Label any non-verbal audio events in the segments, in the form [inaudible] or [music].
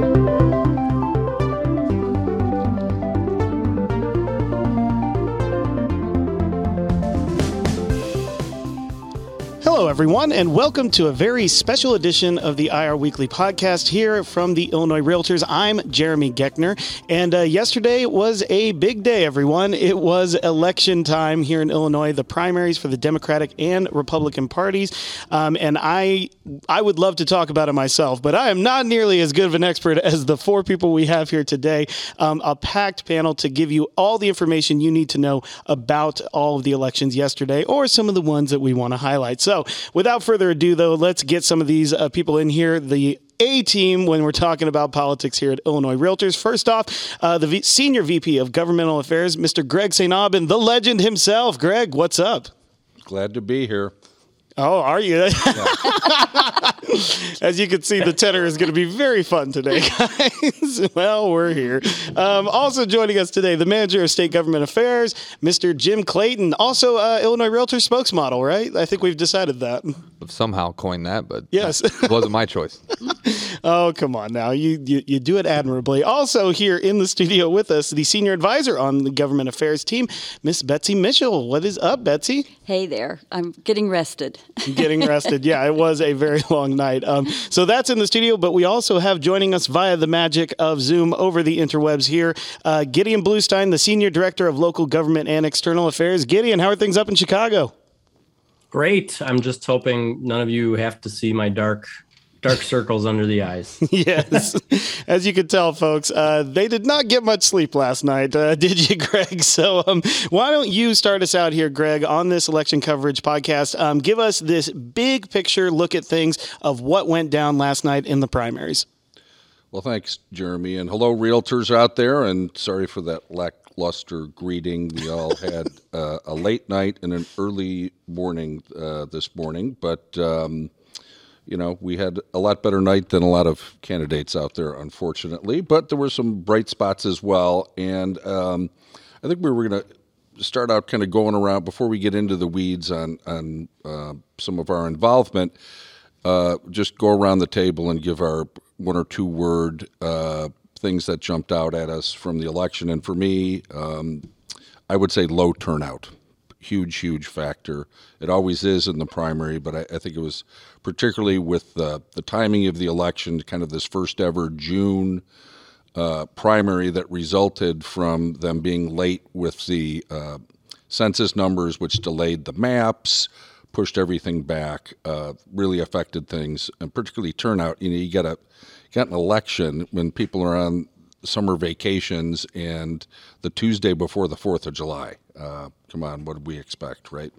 Thank you. Hello, everyone, and welcome to a very special edition of the IR Weekly podcast here from the Illinois Realtors. I'm Jeremy Geckner, and uh, yesterday was a big day, everyone. It was election time here in Illinois, the primaries for the Democratic and Republican parties, um, and I I would love to talk about it myself, but I am not nearly as good of an expert as the four people we have here today. Um, a packed panel to give you all the information you need to know about all of the elections yesterday, or some of the ones that we want to highlight. So, without further ado, though, let's get some of these uh, people in here. The a team when we're talking about politics here at Illinois Realtors. First off, uh, the v- senior VP of Governmental Affairs, Mr. Greg St. Aubin, the legend himself. Greg, what's up? Glad to be here. Oh, are you? [laughs] As you can see, the tenor is going to be very fun today, [laughs] guys. well, we're here. Um, also joining us today, the manager of state government affairs, Mr. Jim Clayton, also uh, Illinois Realtor spokesmodel, right? I think we've decided that. I've somehow coined that, but Yes. it wasn't my choice. [laughs] Oh, come on now. You, you you do it admirably. Also here in the studio with us, the senior advisor on the government affairs team, Miss Betsy Mitchell. What is up, Betsy? Hey there, I'm getting rested. [laughs] getting rested. Yeah, it was a very [laughs] long night. Um, so that's in the studio, but we also have joining us via the magic of Zoom over the interwebs here, uh, Gideon Bluestein, the Senior Director of Local Government and External Affairs. Gideon, how are things up in Chicago? Great. I'm just hoping none of you have to see my dark dark circles under the eyes. [laughs] yes. As you can tell, folks, uh, they did not get much sleep last night, uh, [laughs] did you, Greg? So um, why don't you start us out here, Greg, on this election coverage podcast? Um, give us this big picture look at things of what went down last night in the primaries. Well, thanks, Jeremy. And hello, realtors out there. And sorry for that lackluster greeting. We all [laughs] had uh, a late night and an early morning uh, this morning, but. Um, you know, we had a lot better night than a lot of candidates out there, unfortunately. But there were some bright spots as well, and um, I think we were going to start out kind of going around before we get into the weeds on on uh, some of our involvement. Uh, just go around the table and give our one or two word uh, things that jumped out at us from the election. And for me, um, I would say low turnout huge, huge factor. It always is in the primary, but I, I think it was particularly with the, the timing of the election, kind of this first ever June uh, primary that resulted from them being late with the uh, census numbers, which delayed the maps, pushed everything back, uh, really affected things, and particularly turnout. You know, you got a got an election when people are on summer vacations and the Tuesday before the Fourth of July. Uh, come on, what did we expect, right?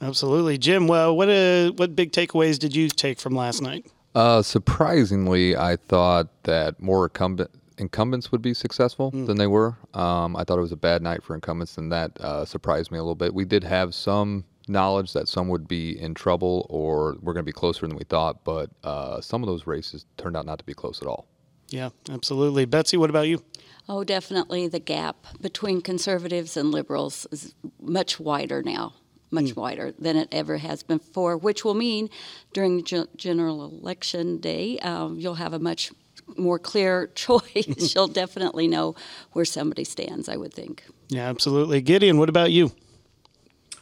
Absolutely, Jim. Well, what uh, what big takeaways did you take from last night? Uh, surprisingly, I thought that more incumbent, incumbents would be successful than they were. Um, I thought it was a bad night for incumbents, and that uh, surprised me a little bit. We did have some knowledge that some would be in trouble or we're going to be closer than we thought, but uh, some of those races turned out not to be close at all. Yeah, absolutely. Betsy, what about you? Oh, definitely the gap between conservatives and liberals is much wider now, much wider than it ever has been before, which will mean during gen- general election day, um, you'll have a much more clear [laughs] choice. you'll [laughs] definitely know where somebody stands, I would think. Yeah, absolutely. Gideon, what about you?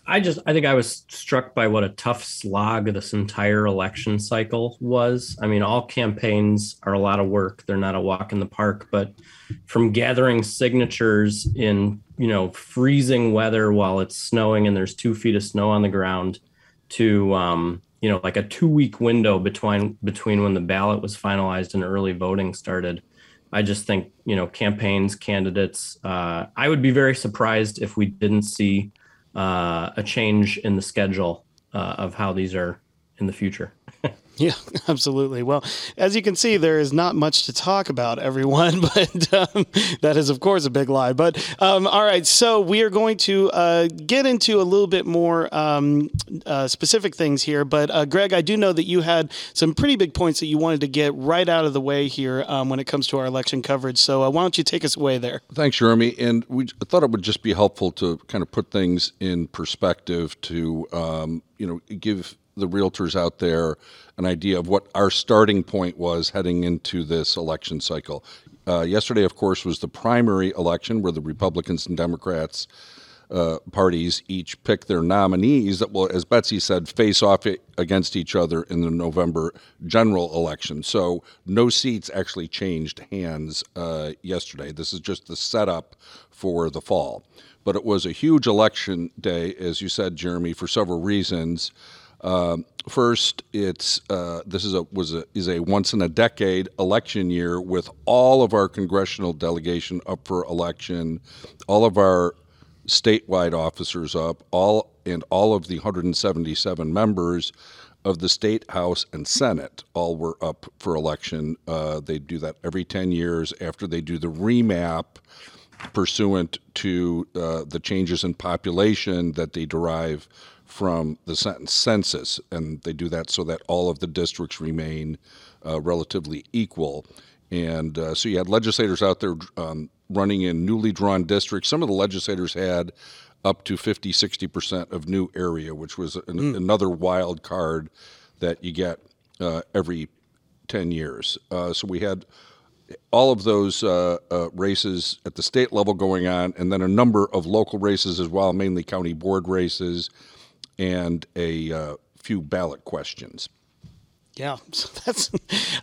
I just I think I was struck by what a tough slog this entire election cycle was. I mean, all campaigns are a lot of work. They're not a walk in the park, but from gathering signatures in, you know, freezing weather while it's snowing and there's 2 feet of snow on the ground to um, you know, like a 2-week window between between when the ballot was finalized and early voting started. I just think, you know, campaigns, candidates, uh, I would be very surprised if we didn't see uh, a change in the schedule uh, of how these are in the future. Yeah, [laughs] absolutely. Well, as you can see, there is not much to talk about, everyone, [laughs] but um, that is, of course, a big lie. But um, all right, so we are going to uh, get into a little bit more um, uh, specific things here. But uh, Greg, I do know that you had some pretty big points that you wanted to get right out of the way here um, when it comes to our election coverage. So uh, why don't you take us away there? Thanks, Jeremy. And we thought it would just be helpful to kind of put things in perspective to, um, you know, give the realtors out there an idea of what our starting point was heading into this election cycle. Uh, yesterday, of course, was the primary election where the Republicans and Democrats uh, parties each pick their nominees that will, as Betsy said, face off against each other in the November general election. So no seats actually changed hands uh, yesterday. This is just the setup for the fall. But it was a huge election day, as you said, Jeremy, for several reasons. Uh, first, it's uh, this is a was a is a once in a decade election year with all of our congressional delegation up for election, all of our statewide officers up, all and all of the 177 members of the state house and senate all were up for election. Uh, they do that every 10 years after they do the remap pursuant to uh, the changes in population that they derive from the census, and they do that so that all of the districts remain uh, relatively equal. And uh, so you had legislators out there um, running in newly drawn districts. Some of the legislators had up to 50, 60% of new area, which was an, mm. another wild card that you get uh, every 10 years. Uh, so we had all of those uh, uh, races at the state level going on, and then a number of local races as well, mainly county board races and a uh, few ballot questions. Yeah, [laughs] so that's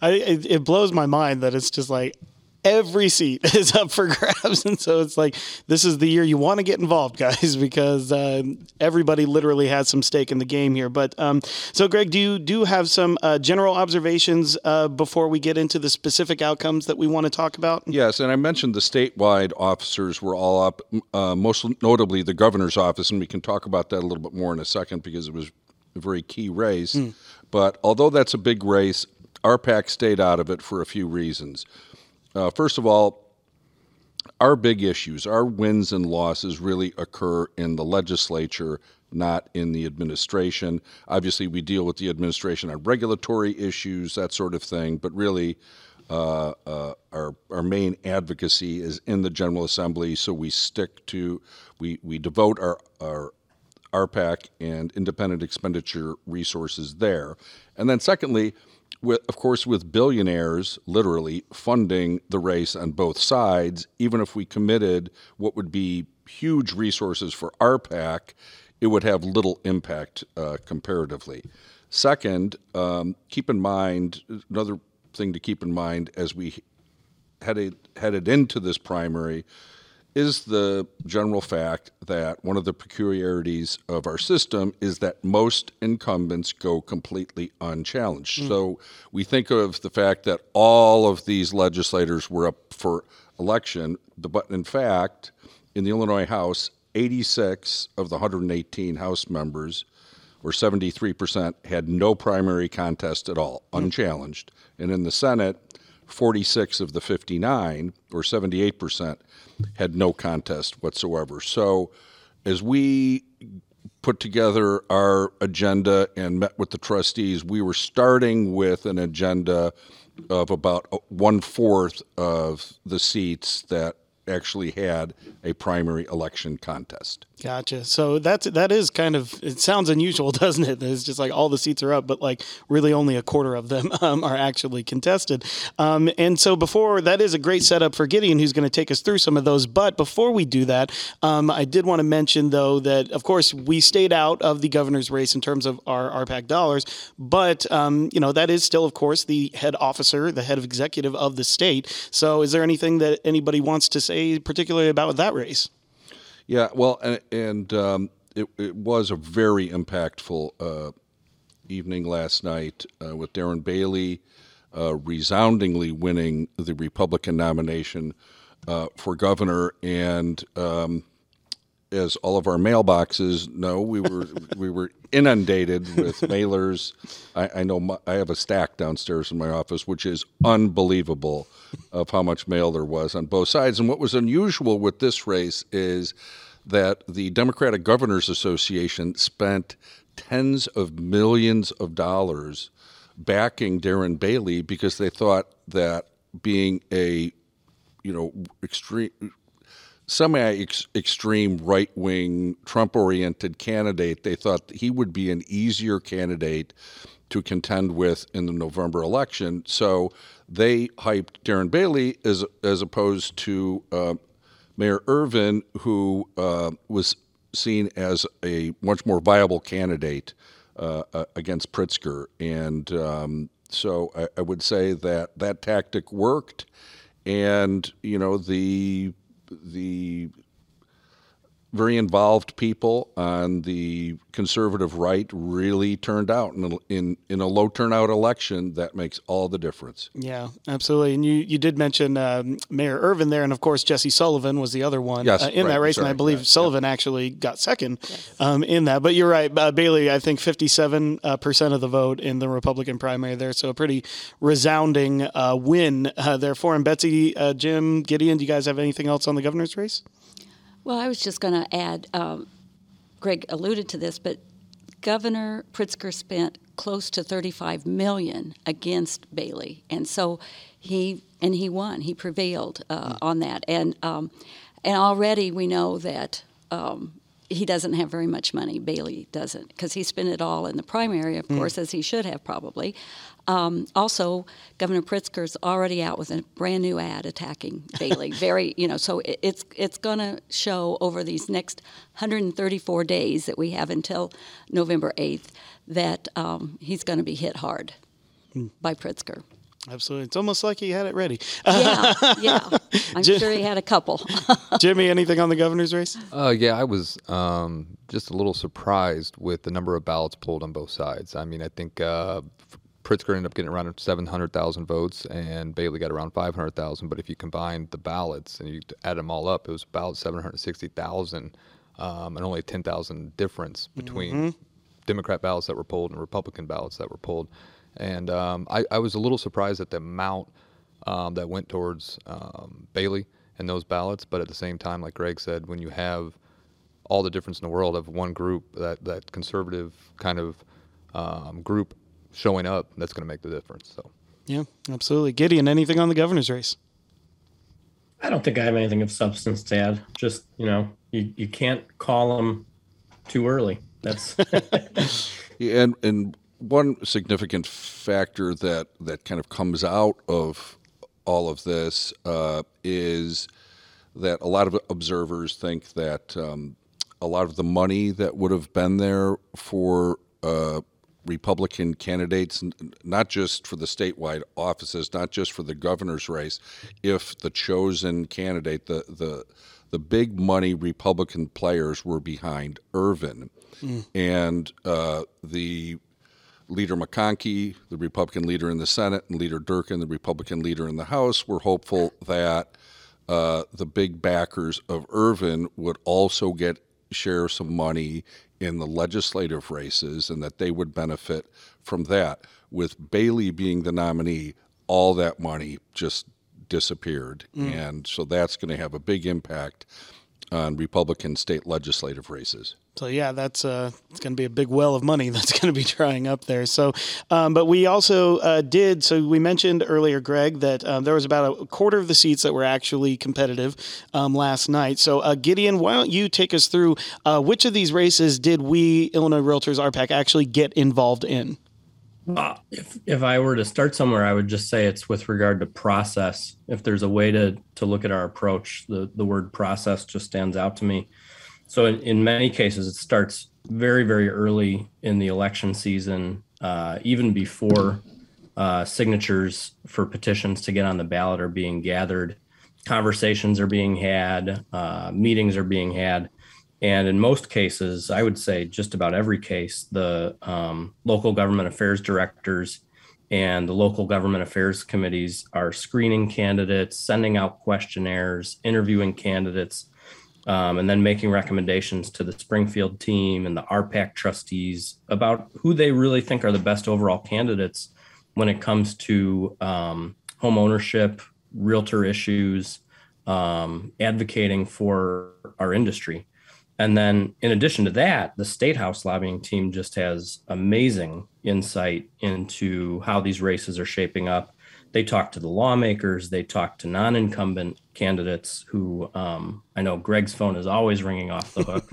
I, it, it blows my mind that it's just like every seat [laughs] is up for grabs. And so it's like, this is the year you want to get involved, [laughs] guys, because uh, everybody literally has some stake in the game here. But um, so, Greg, do you do have some uh, general observations uh, before we get into the specific outcomes that we want to talk about? Yes. And I mentioned the statewide officers were all up, uh, most notably the governor's office. And we can talk about that a little bit more in a second because it was a very key race. Mm. But although that's a big race, RPAC stayed out of it for a few reasons. Uh, first of all, our big issues, our wins and losses really occur in the legislature, not in the administration. Obviously, we deal with the administration on regulatory issues, that sort of thing, but really, uh, uh, our, our main advocacy is in the General Assembly, so we stick to, we, we devote our, our RPAC and independent expenditure resources there. And then, secondly, with, of course, with billionaires literally funding the race on both sides, even if we committed what would be huge resources for RPAC, it would have little impact uh, comparatively. Second, um, keep in mind another thing to keep in mind as we headed headed into this primary is the general fact that one of the peculiarities of our system is that most incumbents go completely unchallenged. Mm. So we think of the fact that all of these legislators were up for election, but in fact, in the Illinois House, 86 of the 118 House members, or 73%, had no primary contest at all, mm. unchallenged. And in the Senate, 46 of the 59, or 78%, had no contest whatsoever. So as we put together our agenda and met with the trustees, we were starting with an agenda of about one fourth of the seats that actually had a primary election contest. Gotcha. So that's that is kind of it sounds unusual, [laughs] doesn't it? It's just like all the seats are up, but like really only a quarter of them [laughs] um, are actually contested. Um, and so before that is a great setup for Gideon, who's going to take us through some of those. But before we do that, um, I did want to mention though that of course we stayed out of the governor's race in terms of our RPAC dollars, but um, you know that is still of course the head officer, the head of executive of the state. So is there anything that anybody wants to say particularly about that race? Yeah, well, and, and um, it, it, was a very impactful uh, evening last night uh, with Darren Bailey uh, resoundingly winning the Republican nomination uh, for governor, and um, as all of our mailboxes know, we were we were inundated with [laughs] mailers. I, I know my, I have a stack downstairs in my office, which is unbelievable of how much mail there was on both sides. And what was unusual with this race is that the Democratic Governors Association spent tens of millions of dollars backing Darren Bailey because they thought that being a you know extreme semi extreme right wing Trump oriented candidate, they thought he would be an easier candidate to contend with in the November election. So they hyped Darren Bailey as as opposed to uh, Mayor Irvin, who uh, was seen as a much more viable candidate uh, uh against Pritzker. And um, so I, I, would say that that tactic worked. And you know the the very involved people on the conservative right really turned out in a, in, in a low turnout election. That makes all the difference. Yeah, absolutely. And you, you did mention um, Mayor Irvin there, and of course Jesse Sullivan was the other one yes, uh, in right, that race, sorry, and I believe yeah, Sullivan yeah. actually got second yes. um, in that. But you're right, uh, Bailey. I think 57 uh, percent of the vote in the Republican primary there, so a pretty resounding uh, win uh, there for him. Betsy, uh, Jim, Gideon, do you guys have anything else on the governor's race? Well, I was just going to add, um, Greg alluded to this, but Governor Pritzker spent close to 35 million against Bailey, and so he and he won. He prevailed uh, mm. on that, and um, and already we know that um, he doesn't have very much money. Bailey doesn't because he spent it all in the primary, of mm. course, as he should have probably. Um, also, Governor Pritzker's already out with a brand new ad attacking Bailey. [laughs] Very, you know, so it, it's it's going to show over these next 134 days that we have until November 8th that um, he's going to be hit hard mm. by Pritzker. Absolutely. It's almost like he had it ready. yeah, yeah. [laughs] I'm Jim, sure he had a couple. [laughs] Jimmy, anything on the governor's race? Uh, yeah, I was um, just a little surprised with the number of ballots pulled on both sides. I mean, I think uh, Pritzker ended up getting around 700,000 votes, and Bailey got around 500,000. But if you combine the ballots and you add them all up, it was about 760,000, um, and only 10,000 difference between mm-hmm. Democrat ballots that were pulled and Republican ballots that were pulled. And um, I, I, was a little surprised at the amount um, that went towards um, Bailey and those ballots. But at the same time, like Greg said, when you have all the difference in the world of one group, that, that conservative kind of um, group showing up, that's going to make the difference. So, yeah, absolutely. Gideon, anything on the governor's race? I don't think I have anything of substance to add. Just you know, you, you can't call them too early. That's [laughs] yeah, and and one significant factor that that kind of comes out of all of this uh, is that a lot of observers think that um, a lot of the money that would have been there for uh, Republican candidates, not just for the statewide offices, not just for the governor's race, if the chosen candidate, the the the big money Republican players were behind Irvin, mm. and uh, the leader McConchie, the Republican leader in the Senate, and leader Durkin, the Republican leader in the House, were hopeful that uh, the big backers of Irvin would also get share some money in the legislative races and that they would benefit from that. With Bailey being the nominee, all that money just disappeared. Mm. And so that's going to have a big impact on Republican state legislative races. So yeah, that's uh, it's going to be a big well of money [laughs] that's going to be drying up there. So, um, but we also uh, did. So we mentioned earlier, Greg, that um, there was about a quarter of the seats that were actually competitive um, last night. So uh, Gideon, why don't you take us through uh, which of these races did we Illinois Realtors RPAC actually get involved in? Uh, if if I were to start somewhere, I would just say it's with regard to process. If there's a way to to look at our approach, the the word process just stands out to me. So in, in many cases, it starts very very early in the election season, uh, even before uh, signatures for petitions to get on the ballot are being gathered. Conversations are being had, uh, meetings are being had and in most cases, I would say just about every case, the um, local government affairs directors and the local government affairs committees are screening candidates, sending out questionnaires, interviewing candidates, um, and then making recommendations to the Springfield team and the RPAC trustees about who they really think are the best overall candidates when it comes to um, home ownership, realtor issues, um, advocating for our industry. And then, in addition to that, the State House lobbying team just has amazing insight into how these races are shaping up. they talk to the lawmakers, they talk to non-incumbent candidates who um, I know Greg's phone is always ringing off the hook.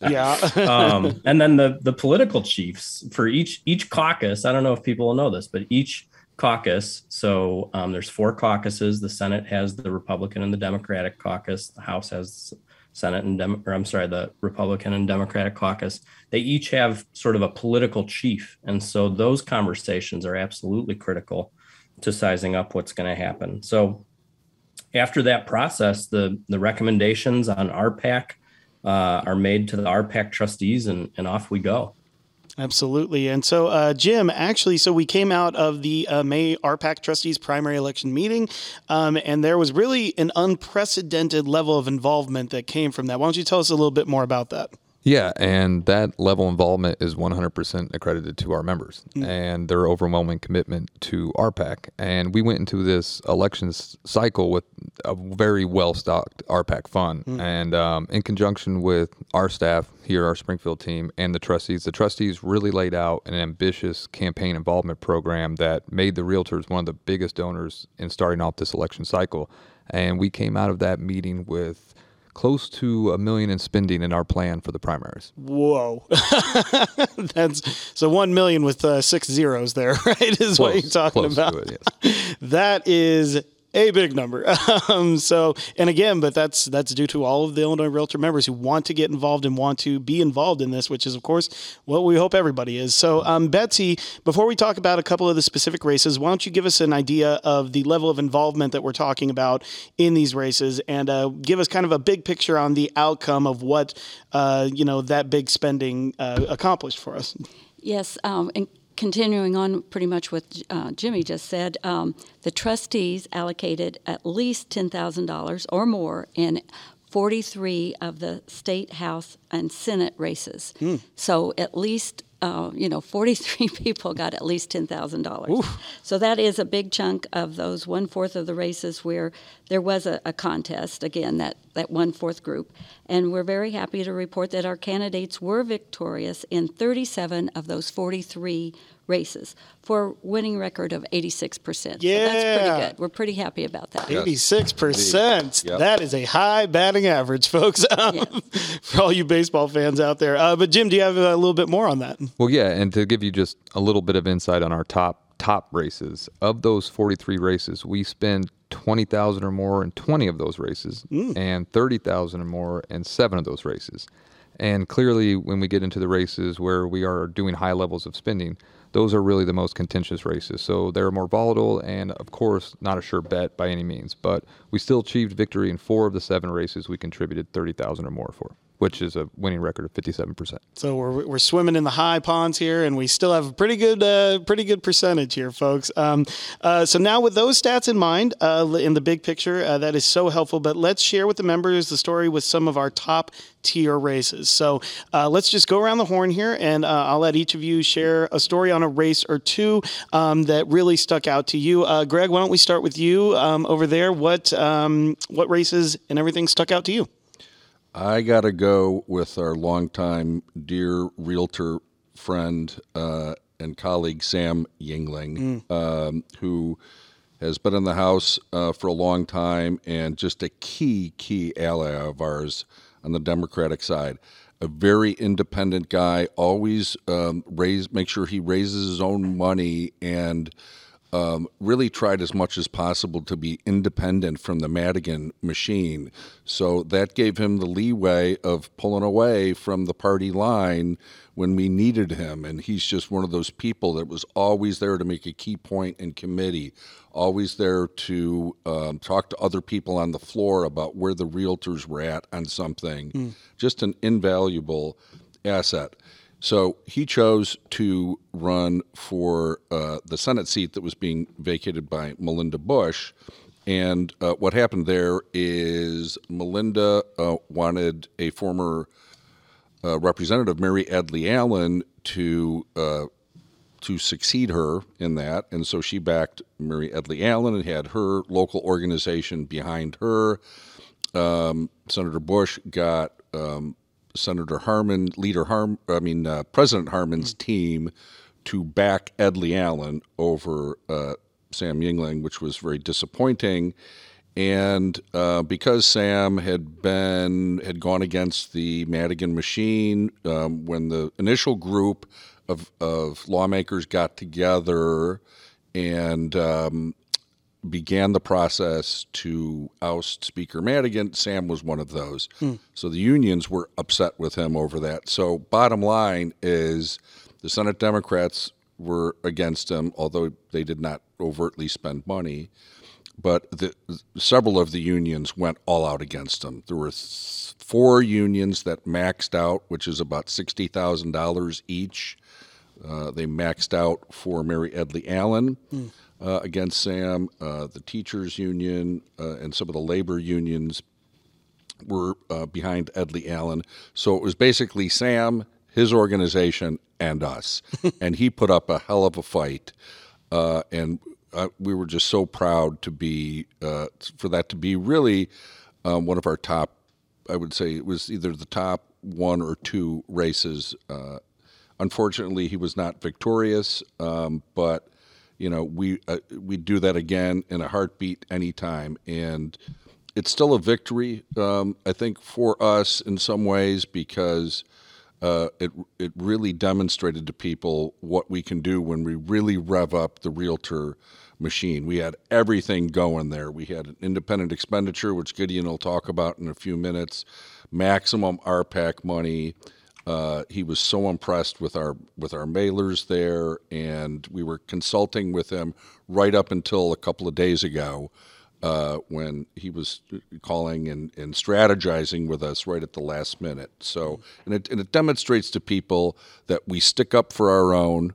[laughs] yeah. [laughs] um, and then the the political chiefs for each each caucus. I don't know if people will know this, but each caucus. So um, there's four caucuses. The Senate has the Republican and the Democratic caucus. The House has Senate and Dem- or I'm sorry, the Republican and Democratic caucus. They each have sort of a political chief, and so those conversations are absolutely critical to sizing up what's going to happen. So after that process, the the recommendations on RPAC uh, are made to the RPAC trustees, and, and off we go. Absolutely. And so, uh, Jim, actually, so we came out of the uh, May RPAC trustees primary election meeting, um, and there was really an unprecedented level of involvement that came from that. Why don't you tell us a little bit more about that? Yeah, and that level of involvement is 100% accredited to our members mm. and their overwhelming commitment to RPAC. And we went into this election cycle with a very well stocked RPAC fund. Mm. And um, in conjunction with our staff here, our Springfield team, and the trustees, the trustees really laid out an ambitious campaign involvement program that made the realtors one of the biggest donors in starting off this election cycle. And we came out of that meeting with close to a million in spending in our plan for the primaries. Whoa, [laughs] that's so one million with uh, six zeros there, [laughs] right? Is close, what you're talking about. It, yes. [laughs] that is a big number. [laughs] Um, so, and again, but that's that's due to all of the Illinois Realtor members who want to get involved and want to be involved in this, which is, of course, what we hope everybody is. So, um, Betsy, before we talk about a couple of the specific races, why don't you give us an idea of the level of involvement that we're talking about in these races, and uh, give us kind of a big picture on the outcome of what uh, you know that big spending uh, accomplished for us. Yes, um, and continuing on pretty much what uh, Jimmy just said, um, the trustees allocated at least $10,000 or more in 43 of the state, house, and Senate races. Mm. So at least uh, you know, 43 [laughs] people got at least $10,000. So that is a big chunk of those one fourth of the races where there was a, a, contest, again, that, that one fourth group. And we're very happy to report that our candidates were victorious in 37 of those 43 races for a winning record of 86%. Yeah. So that's pretty good. We're pretty happy about that. 86%. Yep. That is a high batting average, folks, [laughs] um, for all you baseball fans out there. Uh, but, Jim, do you have a little bit more on that? Well, yeah. And to give you just a little bit of insight on our top top races of those 43 races we spend 20,000 or more in 20 of those races mm. and 30,000 or more in 7 of those races and clearly when we get into the races where we are doing high levels of spending those are really the most contentious races. So they're more volatile and, of course, not a sure bet by any means. But we still achieved victory in four of the seven races we contributed 30000 or more for which is a winning record of 57%. So we're, we're swimming in the high ponds here, and we still have a pretty good uh, pretty good percentage here, folks. Um, uh, so now with those stats in mind, uh, in the big picture, uh, that is so helpful. But let's share with the members the story with some of our top tier races. So uh, let's just go around the horn here, and uh, I'll let each of you share a story on a race or two um, that really stuck out to you. Greg, why don't we start with you um, over there? What um, what races and everything stuck out to you? I got to go with our longtime dear realtor friend uh, and colleague Sam Yingling, mm. um, who has been in the House uh, for a long time and just a key, key ally of ours on the Democratic side. A very independent guy, always um, raise, make sure he raises his own money and um, really tried as much as possible to be independent from the Madigan machine. So that gave him the leeway of pulling away from the party line when we needed him. And he's just one of those people that was always there to make a key point in committee, always there to um, talk to other people on the floor about where the realtors were at on something. Mm. Just an invaluable asset. So he chose to run for uh, the Senate seat that was being vacated by Melinda Bush. And uh, what happened there is Melinda uh, wanted a former uh, representative, Mary Edly-Allen, to uh, to succeed her in that, and so she backed Mary Edly-Allen and had her local organization behind her. Um, Senator Bush got um, Senator Harmon, leader Harm, I mean uh, President Harmon's mm-hmm. team to back Edly-Allen over uh, Sam Yingling, which was very disappointing. And uh, because Sam had been had gone against the Madigan machine um, when the initial group of of lawmakers got together and um, began the process to oust Speaker Madigan, Sam was one of those. So the unions were upset with him over that. So bottom line is the Senate Democrats were against him, although they did not overtly spend money. But the, several of the unions went all out against him. There were th- four unions that maxed out, which is about sixty thousand dollars each. Uh, they maxed out for Mary Edly-Allen uh, against Sam. Uh, the teachers union uh, and some of the labor unions were uh, behind Edly-Allen. So it was basically Sam, his organization, and us. [laughs] and he put up a hell of a fight. Uh, and we were just so proud to be, uh, for that to be really um, one of our top, I would say it was either the top one or two races. Uh, unfortunately, he was not victorious, um, but you know we uh, we do that again in a heartbeat anytime and it's still a victory um, i think for us in some ways because uh, it it really demonstrated to people what we can do when we really rev up the realtor machine. We had everything going there. We had an independent expenditure, which Gideon will talk about in a few minutes, maximum RPAC money. Uh, he was so impressed with our with our mailers there, and we were consulting with him right up until a couple of days ago uh, when he was calling and, and strategizing with us right at the last minute. So, and it, and it demonstrates to people that we stick up for our own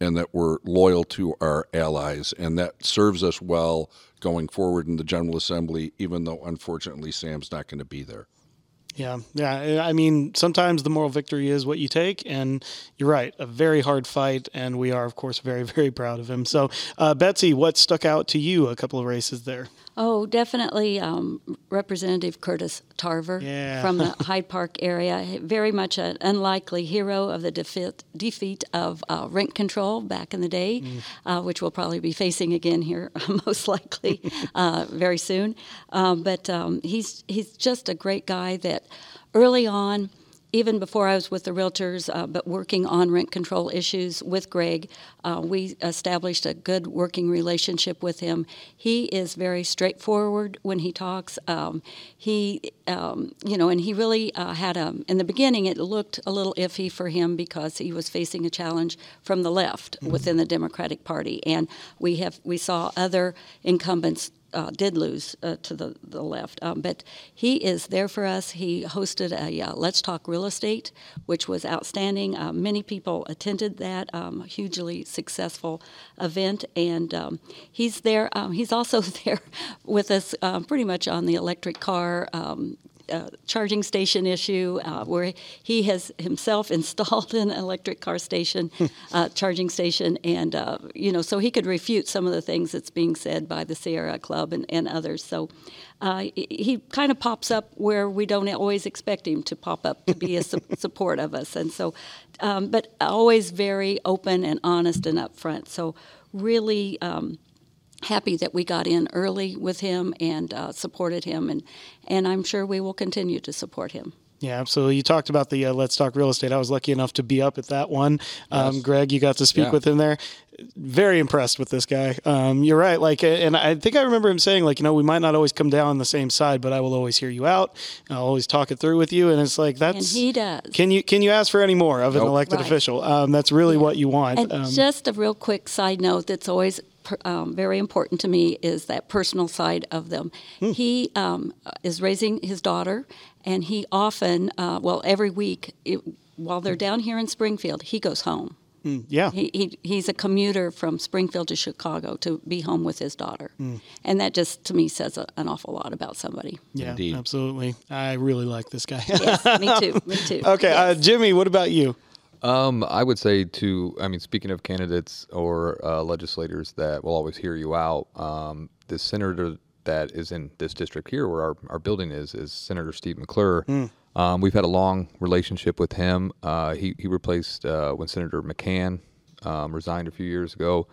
and that we're loyal to our allies, and that serves us well going forward in the General Assembly, even though unfortunately Sam's not going to be there. Yeah, yeah. I mean, sometimes the moral victory is what you take, and you're right. A very hard fight, and we are, of course, very, [laughs] very proud of him. So, uh, Betsy, what stuck out to you? A couple of races there. Oh, definitely um, Representative Curtis Tarver Yeah. from the [laughs] Hyde Park area. Very much an unlikely hero of the defeat, defeat of uh, rent control back in the day, uh, which we'll probably be facing again here, [laughs] most likely, uh, very soon. Um, but um, he's he's just a great guy that early on even before I was with the realtors, uh, but working on rent control issues with Greg, uh, we established a good working relationship with him. He is very straightforward when he talks. Um, he, um, you know, and he really uh, had a. In the beginning, it looked a little iffy for him because he was facing a challenge from the left within the Democratic Party, and we have we saw other incumbents uh, did lose uh, to the, the left. Um, but he is there for us. He hosted a uh, Let's Talk Real Estate, which was outstanding. Uh, many people attended that um, hugely successful event, and um, he's there. Um, he's also [laughs] there with us um, pretty much on the electric car. Uh, charging station issue uh, where he has himself [laughs] installed an electric car station, uh, charging station, and uh, you know, so he could refute some of the things that's being said by the Sierra Club and, and others. So uh, he- he kind of pops up where we don't always expect him to pop up to be a su- [laughs] support of us, and so, um, but always very open and honest and upfront. So really. Um, happy that we got in early with him and uh, supported him, and and I'm sure we will continue to support him. Yeah, absolutely. You talked about the uh, Let's Talk Real Estate. I was lucky enough to be up at that one. Um, Greg, you got to speak Yeah. with him there. Very impressed with this guy. Um, you're right. Like, and I think I remember him saying, like, you know, we might not always come down on the same side, but I will always hear you out. I'll always talk it through with you. And it's like And that's. he does. Can you can you ask for any more of an elected Right. official? Um, that's really what you want. And Um, just a real quick side note that's always per- um, very important to me is that personal side of them. He um, is raising his daughter, and he often, uh, well, every week, it, while they're down here in Springfield, he goes home. yeah. He, he, he's a commuter from Springfield to Chicago to be home with his daughter. And that just, to me, says a, an awful lot about somebody. yeah, Indeed. absolutely. I really like this guy. Yes, me too. Me [laughs] too. okay, uh, Jimmy, what about you? Um, I would say to, I mean, speaking of candidates or uh, legislators that will always hear you out, um, the senator that is in this district here, where our, our building is, is Senator Steve McClure. Um, we've had a long relationship with him. Uh, he he replaced uh, when Senator McCann um, resigned a few years ago,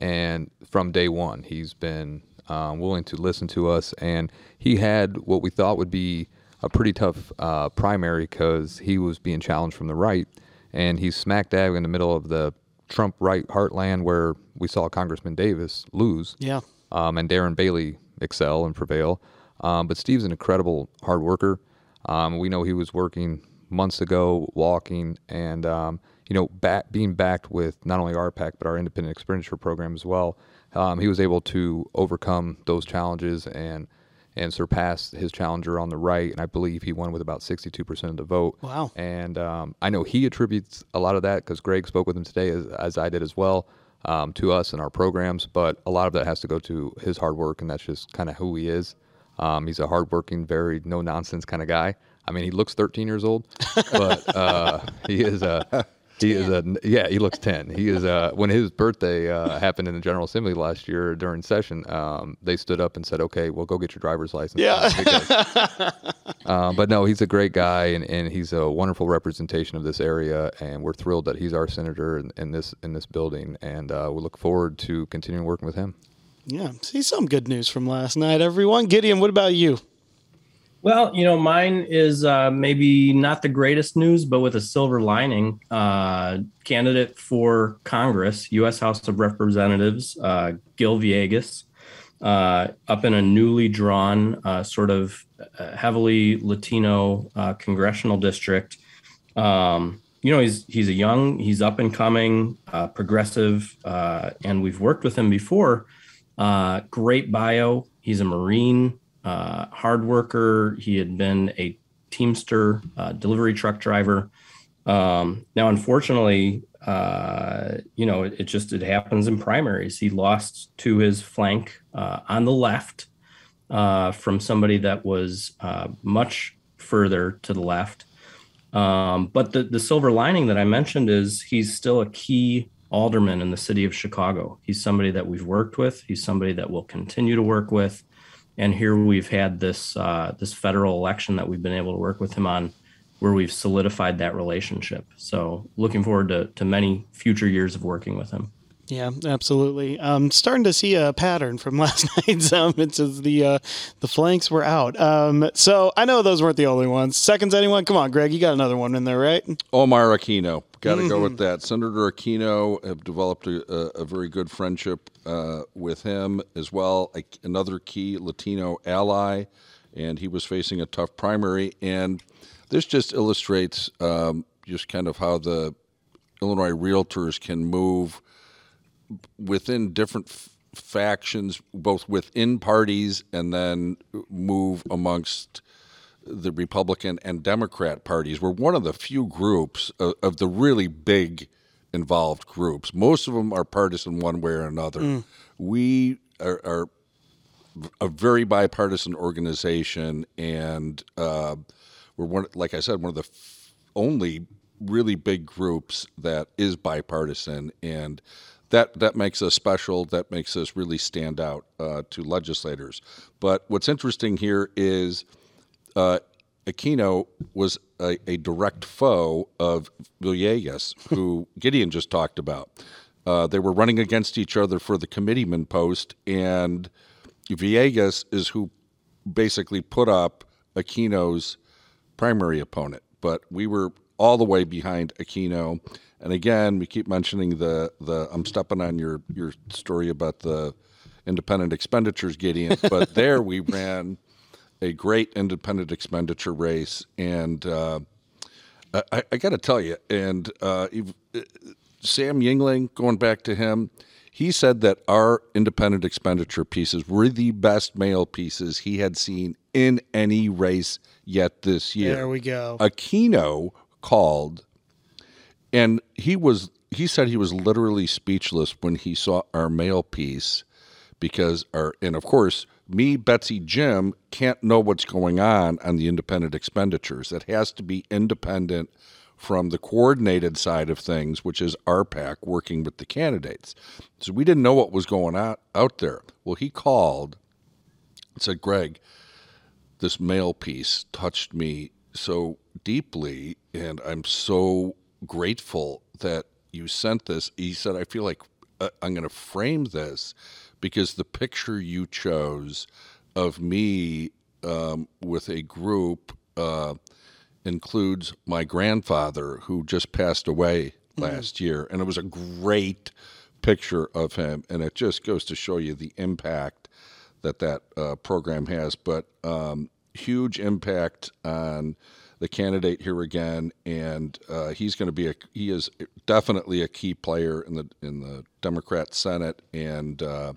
and from day one, he's been um, willing to listen to us. And he had what we thought would be a pretty tough uh, primary because he was being challenged from the right, and he's smack dab in the middle of the Trump right heartland where we saw Congressman Davis lose. Yeah. Um, and Darren Bailey excel and prevail. Um, but Steve's an incredible hard worker. Um, we know he was working months ago, walking, and um, you know, back, being backed with not only RPAC but our independent expenditure program as well. Um, he was able to overcome those challenges and and surpassed his challenger on the right. And I believe he won with about 62% of the vote. Wow. And um, I know he attributes a lot of that because Greg spoke with him today, as, as I did as well, um, to us and our programs. But a lot of that has to go to his hard work, and that's just kind of who he is. Um, he's a hardworking, very no nonsense kind of guy. I mean, he looks 13 years old, but uh, he is a he is a yeah. He looks 10. He is a when his birthday uh, happened in the General Assembly last year during session. Um, they stood up and said, "Okay, well, go get your driver's license." Yeah. Because, [laughs] uh, but no, he's a great guy, and, and he's a wonderful representation of this area, and we're thrilled that he's our senator in, in this in this building, and uh, we look forward to continuing working with him. Yeah. See some good news from last night, everyone. Gideon, what about you? Well, you know, mine is uh, maybe not the greatest news, but with a silver lining. Uh, candidate for Congress, U.S. House of Representatives, uh, Gil Villegas, uh, up in a newly drawn, uh, sort of uh, heavily Latino congressional district. Um, you know, he's he's a young, he's up and coming, progressive, and we've worked with him before. great bio. He's a Marine uh, hard worker. He had been a Teamster, uh, delivery truck driver. Um, now, unfortunately, uh, you know, it, it, just it happens in primaries. He lost to his flank uh, on the left uh, from somebody that was uh, much further to the left. Um, but the the silver lining that I mentioned is he's still a key alderman in the city of Chicago. He's somebody that we've worked with. He's somebody that we'll continue to work with and here we've had this uh, this federal election that we've been able to work with him on where we've solidified that relationship. So looking forward to, to many future years of working with him yeah, absolutely. Um, starting to see a pattern from [laughs] last night's. Um, it's the uh, the flanks were out. Um, so I know those weren't the only ones. Seconds, anyone? Come on, Greg, you got another one in there, right? Omar Aquino. Got to mm-hmm. go with that. Senator Aquino have developed a, a, a very good friendship uh, with him as well. A, another key Latino ally, and he was facing a tough primary. And this just illustrates um, just kind of how the Illinois realtors can move within different f- factions, both within parties, and then move amongst the Republican and Democrat parties. We're one of the few groups of, of the really big involved groups. Most of them are partisan one way or another. Mm. We are, are, a very bipartisan organization, and uh, we're one, like I said, one of the f- only really big groups that is bipartisan and that that makes us special. That makes us really stand out uh, to legislators. But what's interesting here is uh, Aquino was a, a, direct foe of Villegas, who [laughs] Gideon just talked about. Uh, they were running against each other for the committeeman post, and Villegas is who basically put up Aquino's primary opponent. But we were all the way behind Aquino. And again, we keep mentioning the the. I'm stepping on your your story about the independent expenditures, Gideon. [laughs] But there we ran a great independent expenditure race, and uh, I, I got to tell you, and uh, Sam Yingling, going back to him, he said that our independent expenditure pieces were the best mail pieces he had seen in any race yet this year. There we go. Aquino called and he was he said he was literally speechless when he saw our mail piece because our and of course me Betsy Jim can't know what's going on on the independent expenditures. It has to be independent from the coordinated side of things, which is RPAC working with the candidates. So we didn't know what was going on out there. Well, he called and said, Greg, this mail piece touched me so deeply, and I'm so grateful that you sent this. He said, I feel like uh, I'm going to frame this because the picture you chose of me um, with a group uh, includes my grandfather who just passed away last year, and it was a great picture of him, and it just goes to show you the impact that that uh, program has. But um, huge impact on the candidate here again, and uh, he's going to be a he is definitely a key player in the in the Democrat Senate, and uh,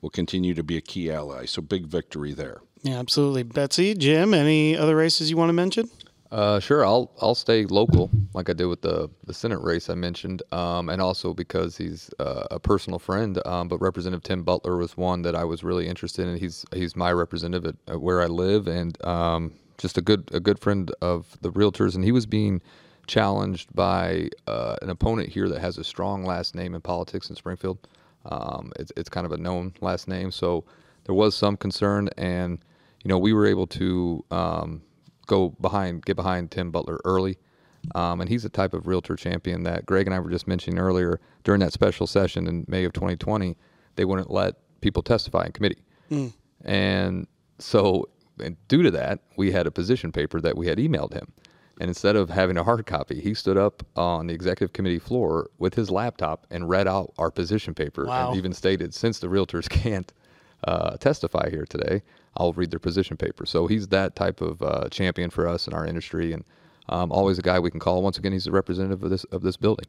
will continue to be a key ally. So big victory there. Yeah, absolutely. Betsy, Jim, any other races you want to mention? Uh, sure, I'll I'll stay local like I did with the the Senate race I mentioned, um, and also because he's uh, a personal friend. Um, but Representative Tim Butler was one that I was really interested in. He's he's my representative at, at where I live, and um, just a good a good friend of the realtors. And he was being challenged by uh, an opponent here that has a strong last name in politics in Springfield. Um, it's it's kind of a known last name, so there was some concern, and you know we were able to um, go behind, get behind Tim Butler early. Um, and he's the type of realtor champion that Greg and I were just mentioning earlier during that special session in May of 2020. They wouldn't let people testify in committee. Mm. And so, and due to that, we had a position paper that we had emailed him. And instead of having a hard copy, he stood up on the executive committee floor with his laptop and read out our position paper wow. and even stated, since the realtors [laughs] can't uh, testify here today, I'll read their position paper. So he's that type of uh, champion for us in our industry, and um, always a guy we can call. Once again, he's a representative of this of this building.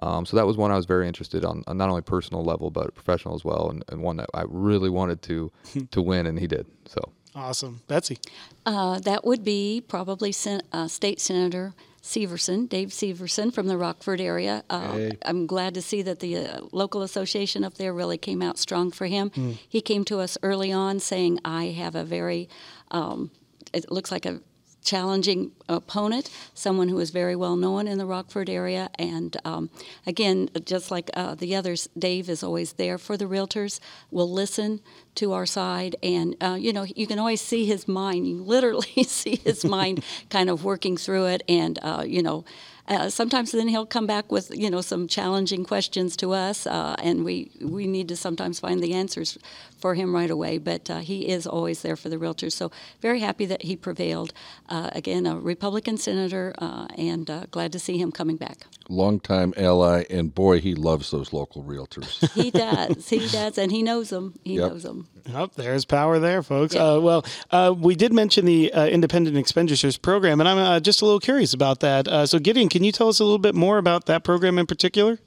Um, so that was one I was very interested on, on not only personal level but professional as well, and, and one that I really wanted to [laughs] to win, and he did. So awesome, Betsy. Uh, that would be probably sen- uh, State Senator Syverson, Dave Syverson from the Rockford area. Uh, hey. I'm glad to see that the uh, local association up there really came out strong for him. Mm. He came to us early on saying, I have a very, um, it looks like a challenging opponent, someone who is very well known in the Rockford area. And um, again, just like uh, the others, Dave is always there for the realtors, will listen to our side. And, uh, you know, you can always see his mind. You literally [laughs] see his [laughs] mind kind of working through it. And, uh, you know, uh, sometimes then he'll come back with you know some challenging questions to us, uh, and we we need to sometimes find the answers for him right away. But uh, he is always there for the realtors. So very happy that he prevailed. Uh, again, a Republican senator, uh, and uh, glad to see him coming back. Longtime ally, and boy, he loves those local realtors. he does. He does, and he knows them. He yep. knows them. Mm-hmm. Oh, there's power there, folks. Yep. Uh, well, uh, we did mention the uh, independent expenditures program, and I'm just a little curious about that. so, Gideon, can you tell us a little bit more about that program in particular?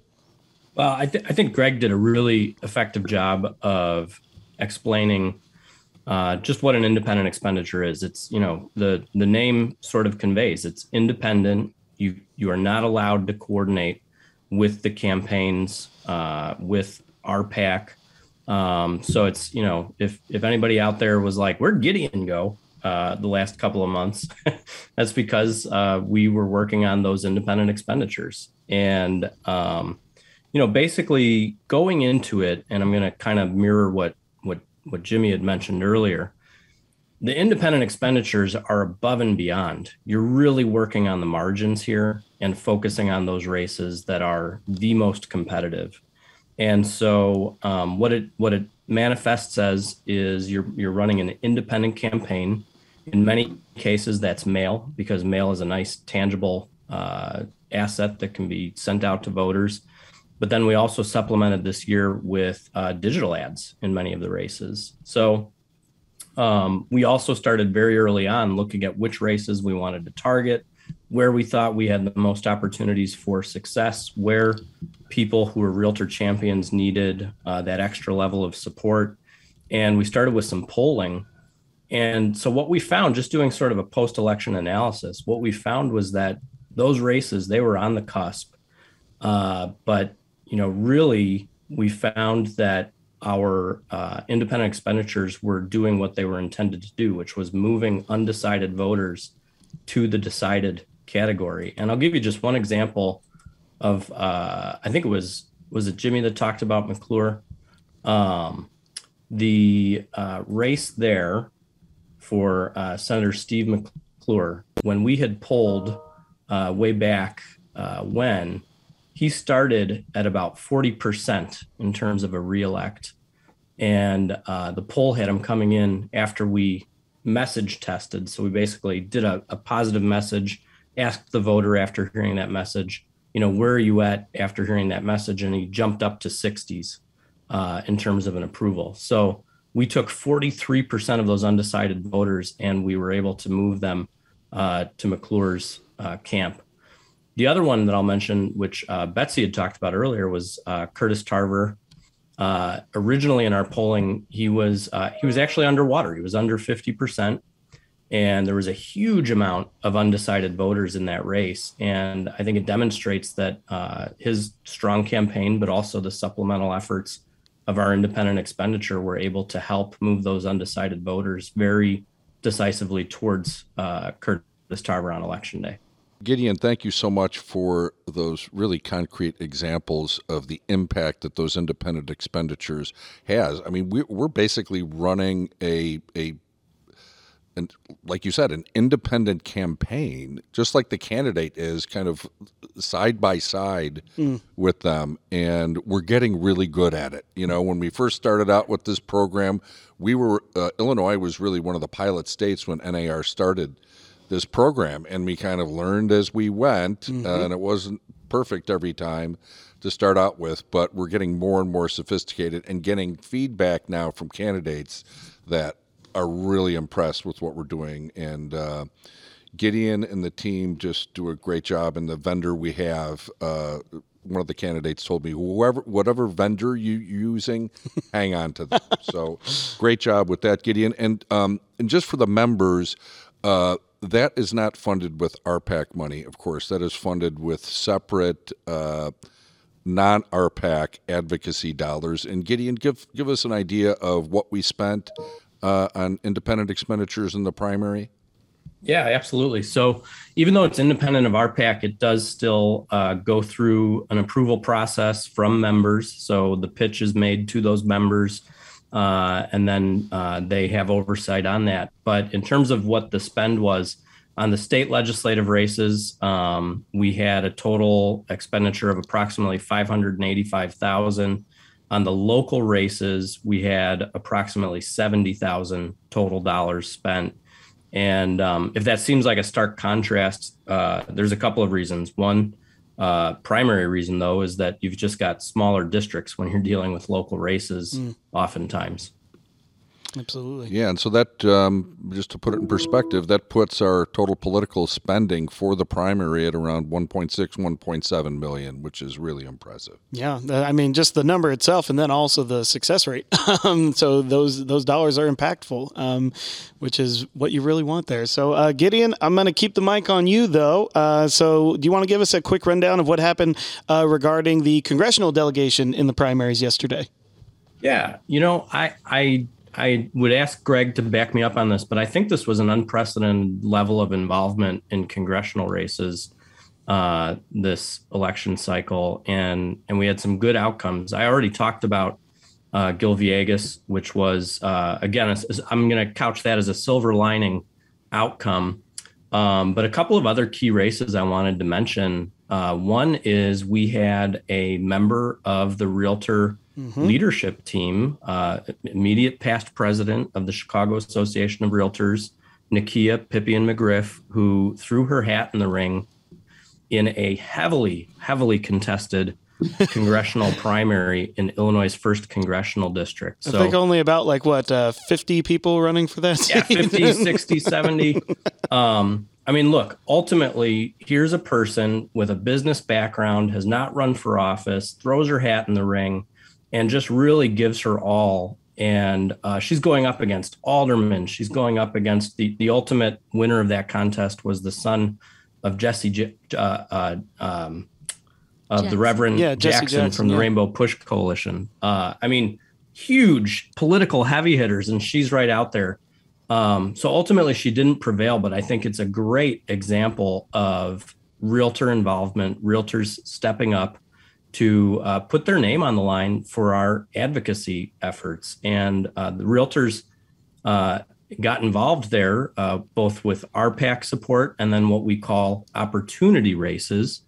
Well, I, th- I think Greg did a really effective job of explaining uh, just what an independent expenditure is. It's you know the the name sort of conveys it's independent. You you are not allowed to coordinate with the campaigns uh, with our PAC. Um, so it's you know if if anybody out there was like where'd Gideon go, uh, the last couple of months. [laughs] That's because uh, we were working on those independent expenditures. And, um, you know, basically going into it, and I'm going to kind of mirror what, what, what Jimmy had mentioned earlier. The independent expenditures are above and beyond. You're really working on the margins here and focusing on those races that are the most competitive. And so, um, what it what it manifests as is you're you're running an independent campaign in many cases, that's mail because mail is a nice, tangible uh, asset that can be sent out to voters. But then we also supplemented this year with uh, digital ads in many of the races. So um, we also started very early on looking at which races we wanted to target, where we thought we had the most opportunities for success, where people who were realtor champions needed uh, that extra level of support. And we started with some polling and so what we found, just doing sort of a post-election analysis, what we found was that those races they were on the cusp, uh, but you know really we found that our uh, independent expenditures were doing what they were intended to do, which was moving undecided voters to the decided category. And I'll give you just one example of uh, I think it was was it Jimmy that talked about McClure. Um, the uh, race there for uh, Senator Steve McClure when we had polled uh, way back uh, when he started at about 40% in terms of a reelect. And uh, the poll had him coming in after we message tested. So we basically did a, a positive message, asked the voter after hearing that message, you know, where are you at after hearing that message? And he jumped up to 60s uh, in terms of an approval. So we took 43% of those undecided voters and we were able to move them uh, to McClure's uh, camp. The other one that I'll mention, which uh, Betsy had talked about earlier, was uh, Curtis Tarver. Uh, originally in our polling, he was he was actually underwater. He was under 50%, and there was a huge amount of undecided voters in that race. And I think it demonstrates that his strong campaign, but also the supplemental efforts of our independent expenditure were able to help move those undecided voters very decisively towards uh, Curtis Tarver on election day. Gideon, thank you so much for those really concrete examples of the impact that those independent expenditures has. I mean, we're basically running a a and like you said, an independent campaign, just like the candidate is kind of side by side mm. with them. And we're getting really good at it. You know, when we first started out with this program, we were, uh, Illinois was really one of the pilot states when NAR started this program. And we kind of learned as we went, mm-hmm. uh, and it wasn't perfect every time to start out with, but we're getting more and more sophisticated and getting feedback now from candidates that are really impressed with what we're doing. And uh, Gideon and the team just do a great job. And the vendor we have, uh, one of the candidates told me, whoever, whatever vendor you are using, [laughs] hang on to them. [laughs] so great job with that, Gideon. And um, and just for the members. Uh, that is not funded with RPAC money, of course. That is funded with separate uh, non RPAC advocacy dollars. And Gideon, give give us an idea of what we spent uh, on independent expenditures in the primary? Yeah, absolutely. So even though it's independent of our RPAC, it does still uh, go through an approval process from members. So the pitch is made to those members, uh, and then uh, they have oversight on that. But in terms of what the spend was on the state legislative races, um, we had a total expenditure of approximately five hundred and eighty-five thousand. On the local races, we had approximately 70,000 total dollars spent. And um, if that seems like a stark contrast, uh, there's a couple of reasons. One, uh, primary reason though is that you've just got smaller districts when you're dealing with local races, mm. oftentimes. Absolutely. Yeah, and so that um, just to put it in perspective, that puts our total political spending for the primary at around 1.6, 1.7 million, which is really impressive. Yeah, I mean, just the number itself, and then also the success rate. [laughs] um, so those those dollars are impactful, um, which is what you really want there. So uh, Gideon, I'm going to keep the mic on you though. Uh, so do you want to give us a quick rundown of what happened uh, regarding the congressional delegation in the primaries yesterday? Yeah, you know, I I I would ask Greg to back me up on this, but I think this was an unprecedented level of involvement in congressional races uh, this election cycle, and and we had some good outcomes. I already talked about uh, Gil Villegas, which was uh, again, I'm going to couch that as a silver lining outcome. Um, but a couple of other key races I wanted to mention. Uh, one is we had a member of the Realtor mm-hmm. leadership team, uh, immediate past president of the Chicago Association of Realtors, Nykea Pippion McGriff, who threw her hat in the ring in a heavily, heavily contested [laughs] congressional primary in Illinois' first congressional district. So, I think only about like what, uh, 50 people running for that? Yeah, 50, 60, 70. [laughs] Um, I mean, look, ultimately, here's a person with a business background, has not run for office, throws her hat in the ring, and just really gives her all. And uh, she's going up against aldermen. She's going up against the the ultimate winner of that contest was the son of Jesse uh, uh, um, of Jackson. the Reverend yeah, Jackson, Jackson, from the yeah. Rainbow Push Coalition. Uh, I mean, huge political heavy hitters, and she's right out there. Um, so ultimately, she didn't prevail, but I think it's a great example of realtor involvement, realtors stepping up to uh, put their name on the line for our advocacy efforts. And uh, the realtors uh, got involved there, uh, both with RPAC support and then what we call opportunity races.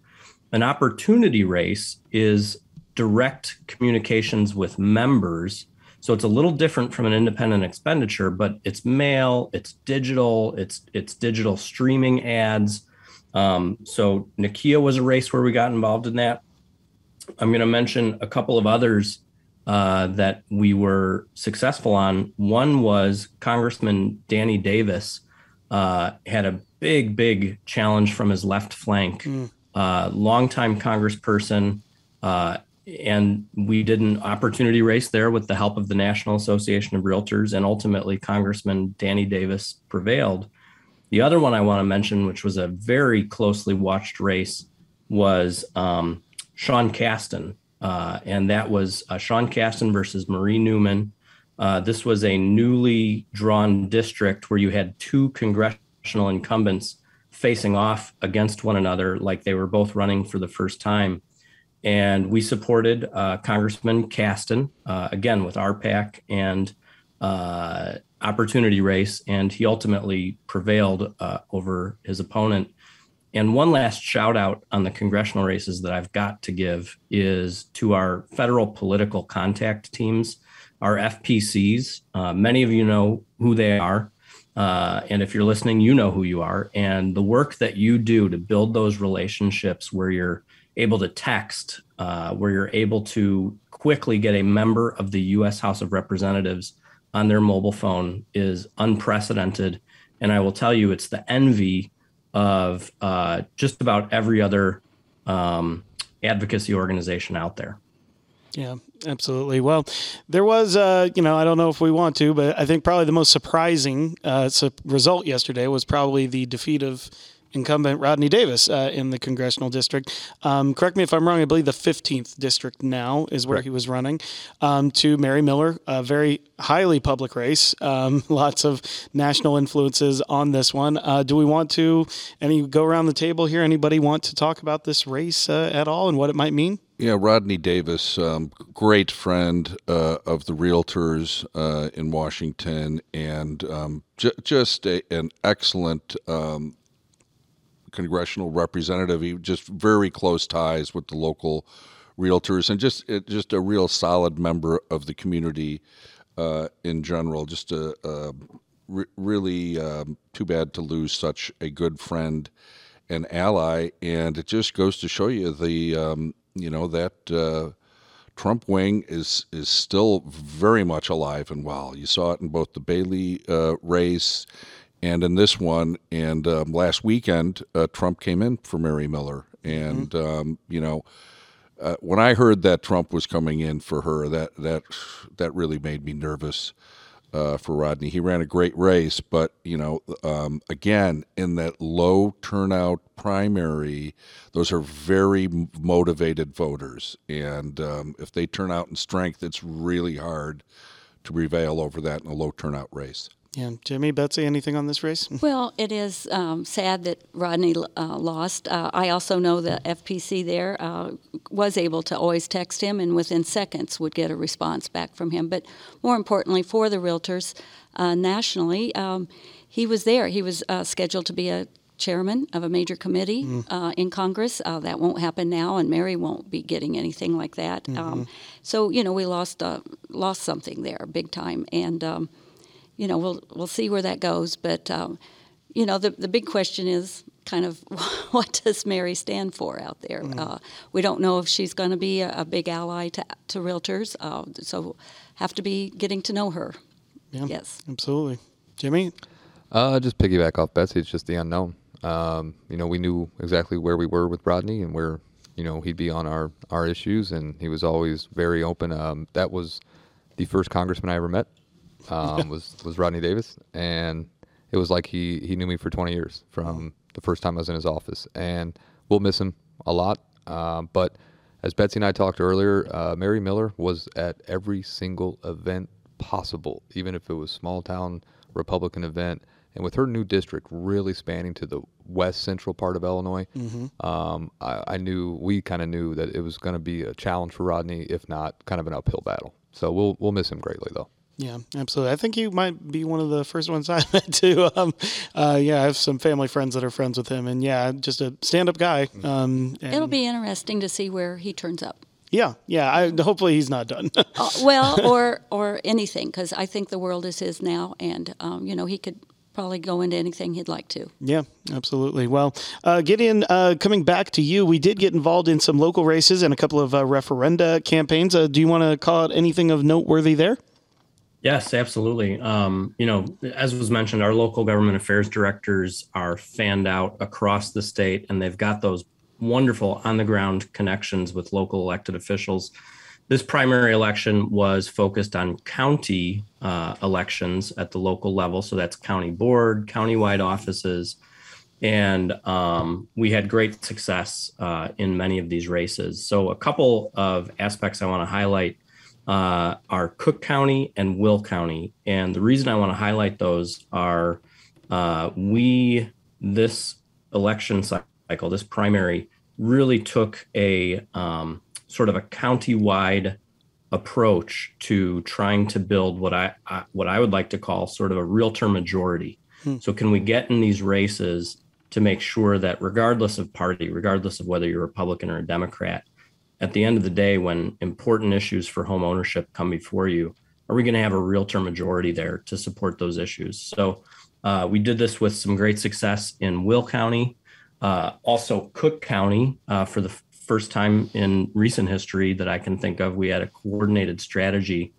An opportunity race is direct communications with members. So it's a little different from an independent expenditure, but it's mail, it's digital, it's it's digital streaming ads. Um, so Nykea was a race where we got involved in that. I'm going to mention a couple of others uh, that we were successful on. One was Congressman Danny Davis uh, had a big, big challenge from his left flank. Mm. Uh, longtime congressperson, uh, and we did an opportunity race there with the help of the National Association of Realtors, and ultimately Congressman Danny Davis prevailed. The other one I want to mention, which was a very closely watched race, was um, Sean Casten, uh, and that was uh, Sean Casten versus Marie Newman. Uh, this was a newly drawn district where you had two congressional incumbents facing off against one another, like they were both running for the first time. And we supported uh, Congressman Casten, uh, again with RPAC and uh, Opportunity Race, and he ultimately prevailed over his opponent. And one last shout out on the congressional races that I've got to give is to our federal political contact teams, our FPCs. Uh, many of you know who they are. Uh, and if you're listening, you know who you are. And the work that you do to build those relationships where you're able to text, uh, where you're able to quickly get a member of the US House of Representatives on their mobile phone is unprecedented. And I will tell you, it's the envy of uh, just about every other um, advocacy organization out there. Yeah, absolutely. Well, there was, uh, you know, I don't know if we want to, but I think probably the most surprising uh, result yesterday was probably the defeat of incumbent Rodney Davis uh, in the congressional district. Um, correct me if I'm wrong. I believe the 15th district now is where he was running um, to Mary Miller, a very highly public race. Um, [laughs] lots of national influences on this one. Uh, do we want to any go around the table here? Anybody want to talk about this race uh, at all and what it might mean? Yeah, Rodney Davis, um, great friend uh, of the realtors uh, in Washington, and um, j- just a, an excellent um, congressional representative. He just very close ties with the local realtors, and just just a real solid member of the community uh, in general. Just a, a re- really um, too bad to lose such a good friend and ally, and it just goes to show you the um, you know that. Uh, Trump wing is is still very much alive and well. You saw it in both the Bailey uh, race and in this one, and um, last weekend, uh, Trump came in for Mary Miller, and mm-hmm. um, you know, uh, when I heard that Trump was coming in for her, that that that really made me nervous uh, for Rodney. He ran a great race, but you know, um, again, in that low turnout primary, those are very motivated voters, and um, if they turn out in strength, it's really hard to prevail over that in a low turnout race. Yeah, Jimmy, Betsy, anything on this race? [laughs] Well, it is um, sad that Rodney uh, lost. Uh, I also know the FPC there uh, was able to always text him and within seconds would get a response back from him. But more importantly, for the realtors uh, nationally, um, he was there. He was uh, scheduled to be a chairman of a major committee mm. uh, in Congress. Uh, that won't happen now, and Mary won't be getting anything like that. Mm-hmm. Um, so you know, we lost uh, lost something there, big time, and um, you know, we'll we'll see where that goes. But um, you know, the the big question is kind of [laughs] what does Mary stand for out there? Mm-hmm. Uh, we don't know if she's going to be a, a, big ally to to realtors. Uh, so have to be getting to know her. Yeah, yes, absolutely. Jimmy, uh, just piggyback off Betsy. It's just the unknown. Um, you know, we knew exactly where we were with Rodney and where you know he'd be on our our issues, and he was always very open. Um, that was the first congressman I ever met um, [laughs] was was Rodney Davis, and it was like he he knew me for 20 years from the first time I was in his office, and we'll miss him a lot. Um, but as Betsy and I talked earlier, uh, Mary Miller was at every single event possible, even if it was small town Republican event. And with her new district really spanning to the west central part of Illinois, mm-hmm. um, I, I, knew we kind of knew that it was going to be a challenge for Rodney, if not kind of an uphill battle. So we'll we'll miss him greatly, though. Yeah, absolutely. I think you might be one of the first ones [laughs] I met too. Um, uh, yeah, I have some family friends that are friends with him, and yeah, just a stand-up guy. Um, and It'll be interesting to see where he turns up. yeah, yeah. I, hopefully, he's not done. [laughs] Uh, well, or or anything, because I think the world is his now, and um, you know he could probably go into anything he'd like to. Yeah, absolutely. Well, uh, Gideon, uh, coming back to you, we did get involved in some local races and a couple of uh, referenda campaigns. Uh, do you want to call it anything of noteworthy there? Yes, absolutely. Um, you know, as was mentioned, our local government affairs directors are fanned out across the state, and they've got those wonderful on the ground connections with local elected officials. This primary election was focused on county uh, elections at the local level. So that's county board, countywide offices. And um, we had great success uh, in many of these races. So, a couple of aspects I want to highlight uh, are Cook County and Will County. And the reason I want to highlight those are uh, we, this election cycle, this primary, really took a um, sort of a county-wide approach to trying to build what I, I what I would like to call sort of a realtor majority. So can we get in these races to make sure that regardless of party, regardless of whether you're Republican or a Democrat, at the end of the day, when important issues for home ownership come before you, are we going to have a realtor majority there to support those issues? So uh, we did this with some great success in Will County, uh, also Cook County uh, for the first time in recent history that I can think of. We had a coordinated strategy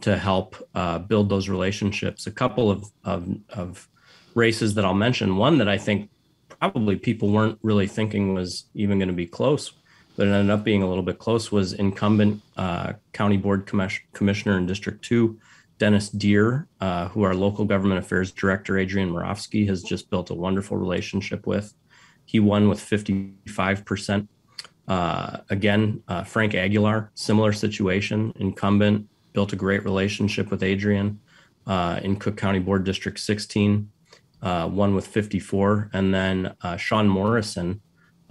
to help uh, build those relationships. A couple of, of, of races that I'll mention. One that I think probably people weren't really thinking was even going to be close, but it ended up being a little bit close. Was incumbent uh, county board commis- commissioner in District Two, Dennis Deer, uh, who our local government affairs director Adrian Moravsky has just built a wonderful relationship with. He won with 55 percent. Uh, again, uh, Frank Aguilar, similar situation, incumbent, built a great relationship with Adrian uh, in Cook County Board District 16 uh, one with 54, and then uh, Sean Morrison,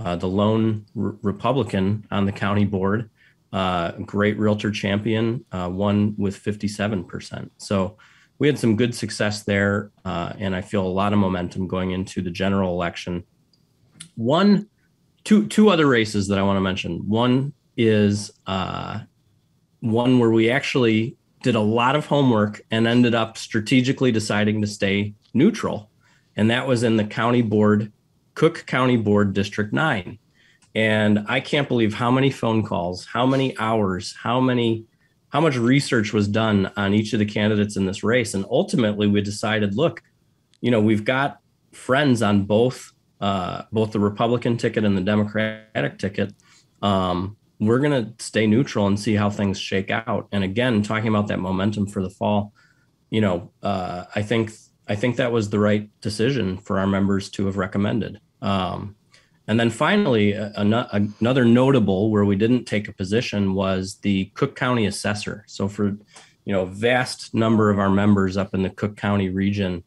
uh, the lone r- Republican on the county board, uh, great realtor champion, uh, one with 57%. So we had some good success there, uh, and I feel a lot of momentum going into the general election. One, two, two other races that I want to mention. One is uh, one where we actually did a lot of homework and ended up strategically deciding to stay neutral and that was in the county board, Cook County Board District 9. And I can't believe how many phone calls, how many hours, how many how much research was done on each of the candidates in this race. And ultimately we decided, look, you know, we've got friends on both uh, both the Republican ticket and the Democratic ticket. Um, we're going to stay neutral and see how things shake out. And again, talking about that momentum for the fall, you know, uh, I think I think that was the right decision for our members to have recommended. Um, and then finally, another notable where we didn't take a position was the Cook County assessor. So for you know, vast number of our members up in the Cook County region,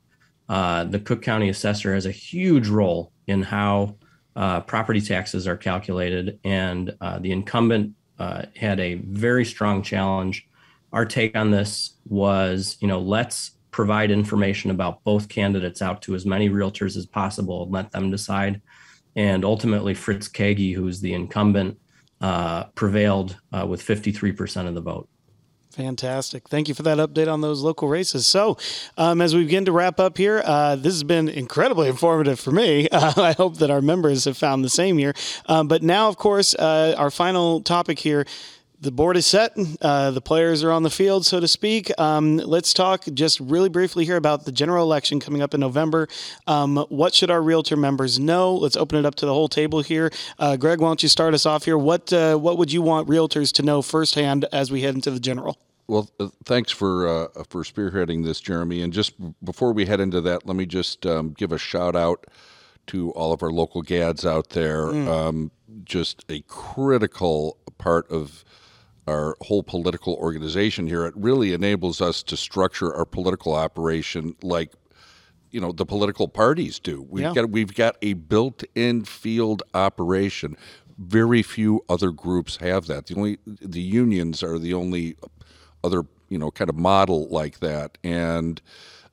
uh, the Cook County assessor has a huge role in how uh, property taxes are calculated, and uh, the incumbent uh, had a very strong challenge. Our take on this was, you know, let's provide information about both candidates out to as many realtors as possible and let them decide. And ultimately, Fritz Kaegi, who's the incumbent, uh, prevailed uh, with 53% of the vote. Fantastic. Thank you for that update on those local races. So, um, as we begin to wrap up here, uh, this has been incredibly informative for me. Uh, [laughs] I hope that our members have found the same here. Um, but now, of course, uh, our final topic here the board is set. Uh, the players are on the field, so to speak. Um, let's talk just really briefly here about the general election coming up in November. Um, what should our realtor members know? Let's open it up to the whole table here. Uh, Greg, why don't you start us off here? What uh, what would you want realtors to know firsthand as we head into the general? Well, uh, thanks for uh, for spearheading this, Jeremy. And just before we head into that, let me just um, give a shout out to all of our local GADs out there. Mm. Um, just a critical part of our whole political organization here. It really enables us to structure our political operation like you know the political parties do. We've yeah. got we've got a built-in field operation. Very few other groups have that. The only the unions are the only other you know kind of model like that and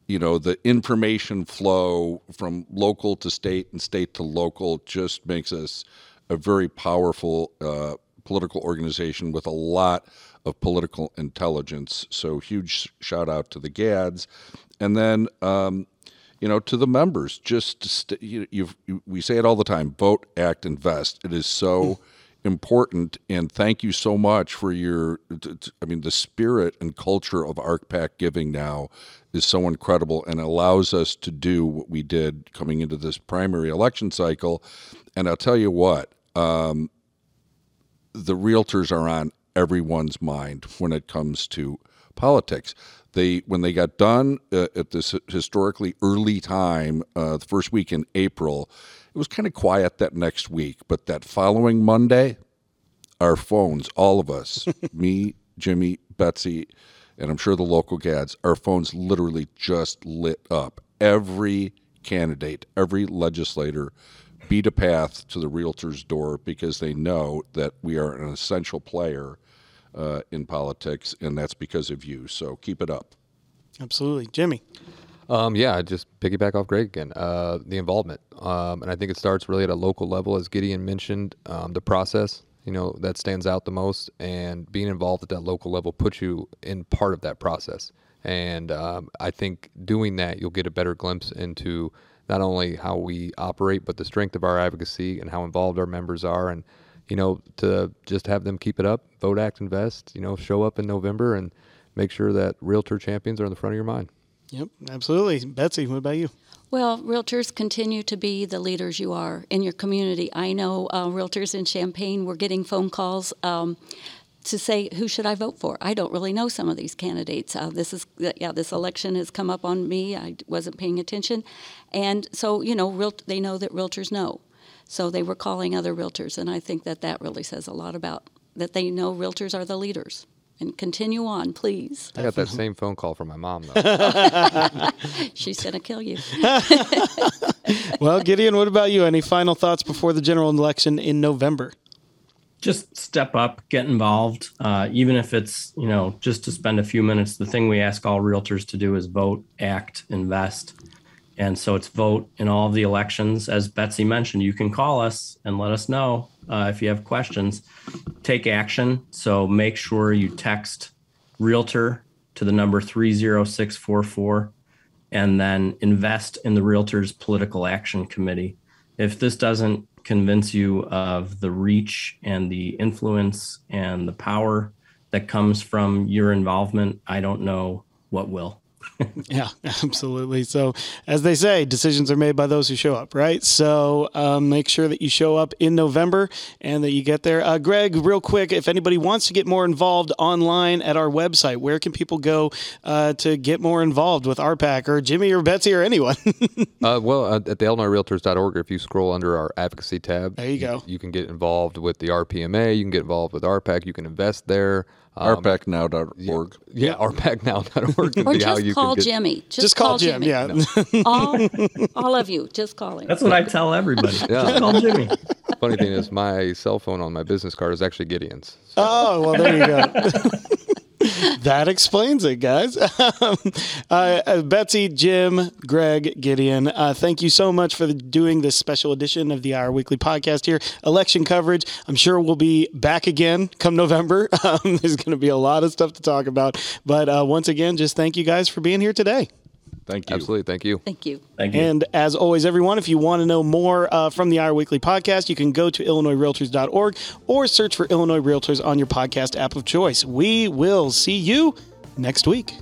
you know the information flow from local to state and state to local just makes us a very powerful uh, political organization with a lot of political intelligence. So huge shout out to the GADS, and then um, you know to the members. Just st- you, you, we say it all the time: vote, act, invest. It is so. important and thank you so much for your i mean the spirit and culture of RPAC giving now is so incredible and allows us to do what we did coming into this primary election cycle and i'll tell you what um, the realtors are on everyone's mind when it comes to politics. They when they got done uh, at this historically early time, uh, the first week in April, it was kind of quiet that next week. But that following Monday, our phones, all of us, [laughs] me, Jimmy, Betsy, and I'm sure the local gads, our phones literally just lit up. Every candidate, every legislator beat a path to the realtor's door because they know that we are an essential player uh, in politics, and that's because of you. So keep it up. Absolutely, Jimmy. Um, yeah, just piggyback off Greg again. Uh, the involvement, um, and I think it starts really at a local level, as Gideon mentioned. Um, the process, you know, that stands out the most, and being involved at that local level puts you in part of that process. And um, I think doing that, you'll get a better glimpse into not only how we operate, but the strength of our advocacy and how involved our members are, and you know, to just have them keep it up, vote, act, invest, you know, show up in November and make sure that realtor champions are in the front of your mind. Yep, absolutely. Betsy, what about you? Well, realtors continue to be the leaders you are in your community. I know uh, realtors in Champaign were getting phone calls um, to say who should I vote for. I don't really know some of these candidates. Uh, this is yeah, this election has come up on me. I wasn't paying attention, and so you know, real, they know that realtors know. So they were calling other realtors, and I think that that really says a lot about that they know realtors are the leaders. And continue on, please. I got that same phone call from my mom, though. [laughs] She's going to kill you. [laughs] well, Gideon, what about you? Any final thoughts before the general election in November? Just step up, get involved, uh, even if it's you know just to spend a few minutes. The thing we ask all realtors to do is vote, act, invest. And so it's vote in all of the elections. As Betsy mentioned, you can call us and let us know uh, if you have questions. Take action. So make sure you text realtor to the number 30644 and then invest in the realtor's political action committee. If this doesn't convince you of the reach and the influence and the power that comes from your involvement, I don't know what will. [laughs] yeah, absolutely. So, as they say, decisions are made by those who show up, right? So, um, make sure that you show up in November and that you get there. Uh, Greg, real quick, if anybody wants to get more involved online at our website, where can people go uh, to get more involved with RPAC or Jimmy or Betsy or anyone? [laughs] uh, well, uh, at the IllinoisRealtors.org, if you scroll under our advocacy tab, there you go. You, you can get involved with the RPMA. You can get involved with RPAC. You can invest there. Um, RPACnow.org. Yeah, yeah RPACnow.org. or just call Jimmy. [laughs] Just, just call, call, Jim, Jimmy. yeah. [laughs] all, all of you, just call him. That's what I tell everybody. Yeah. Just call Jimmy. [laughs] Funny thing is, my cell phone on my business card is actually Gideon's. So. Oh, well, there you go. That explains it, guys. [laughs] Um, uh, uh, Betsy, Jim, Greg, Gideon, uh, thank you so much for the, doing this special edition of the Hour Weekly podcast here. Election coverage. I'm sure we'll be back again come November. [laughs] Um, there's going to be a lot of stuff to talk about. But uh, once again, just thank you guys for being here today. Thank you. Absolutely. Thank you. Thank you. Thank you. And as always, everyone, if you want to know more uh, from the Hour Weekly podcast, you can go to IllinoisRealtors.org or search for Illinois Realtors on your podcast app of choice. We will see you next week.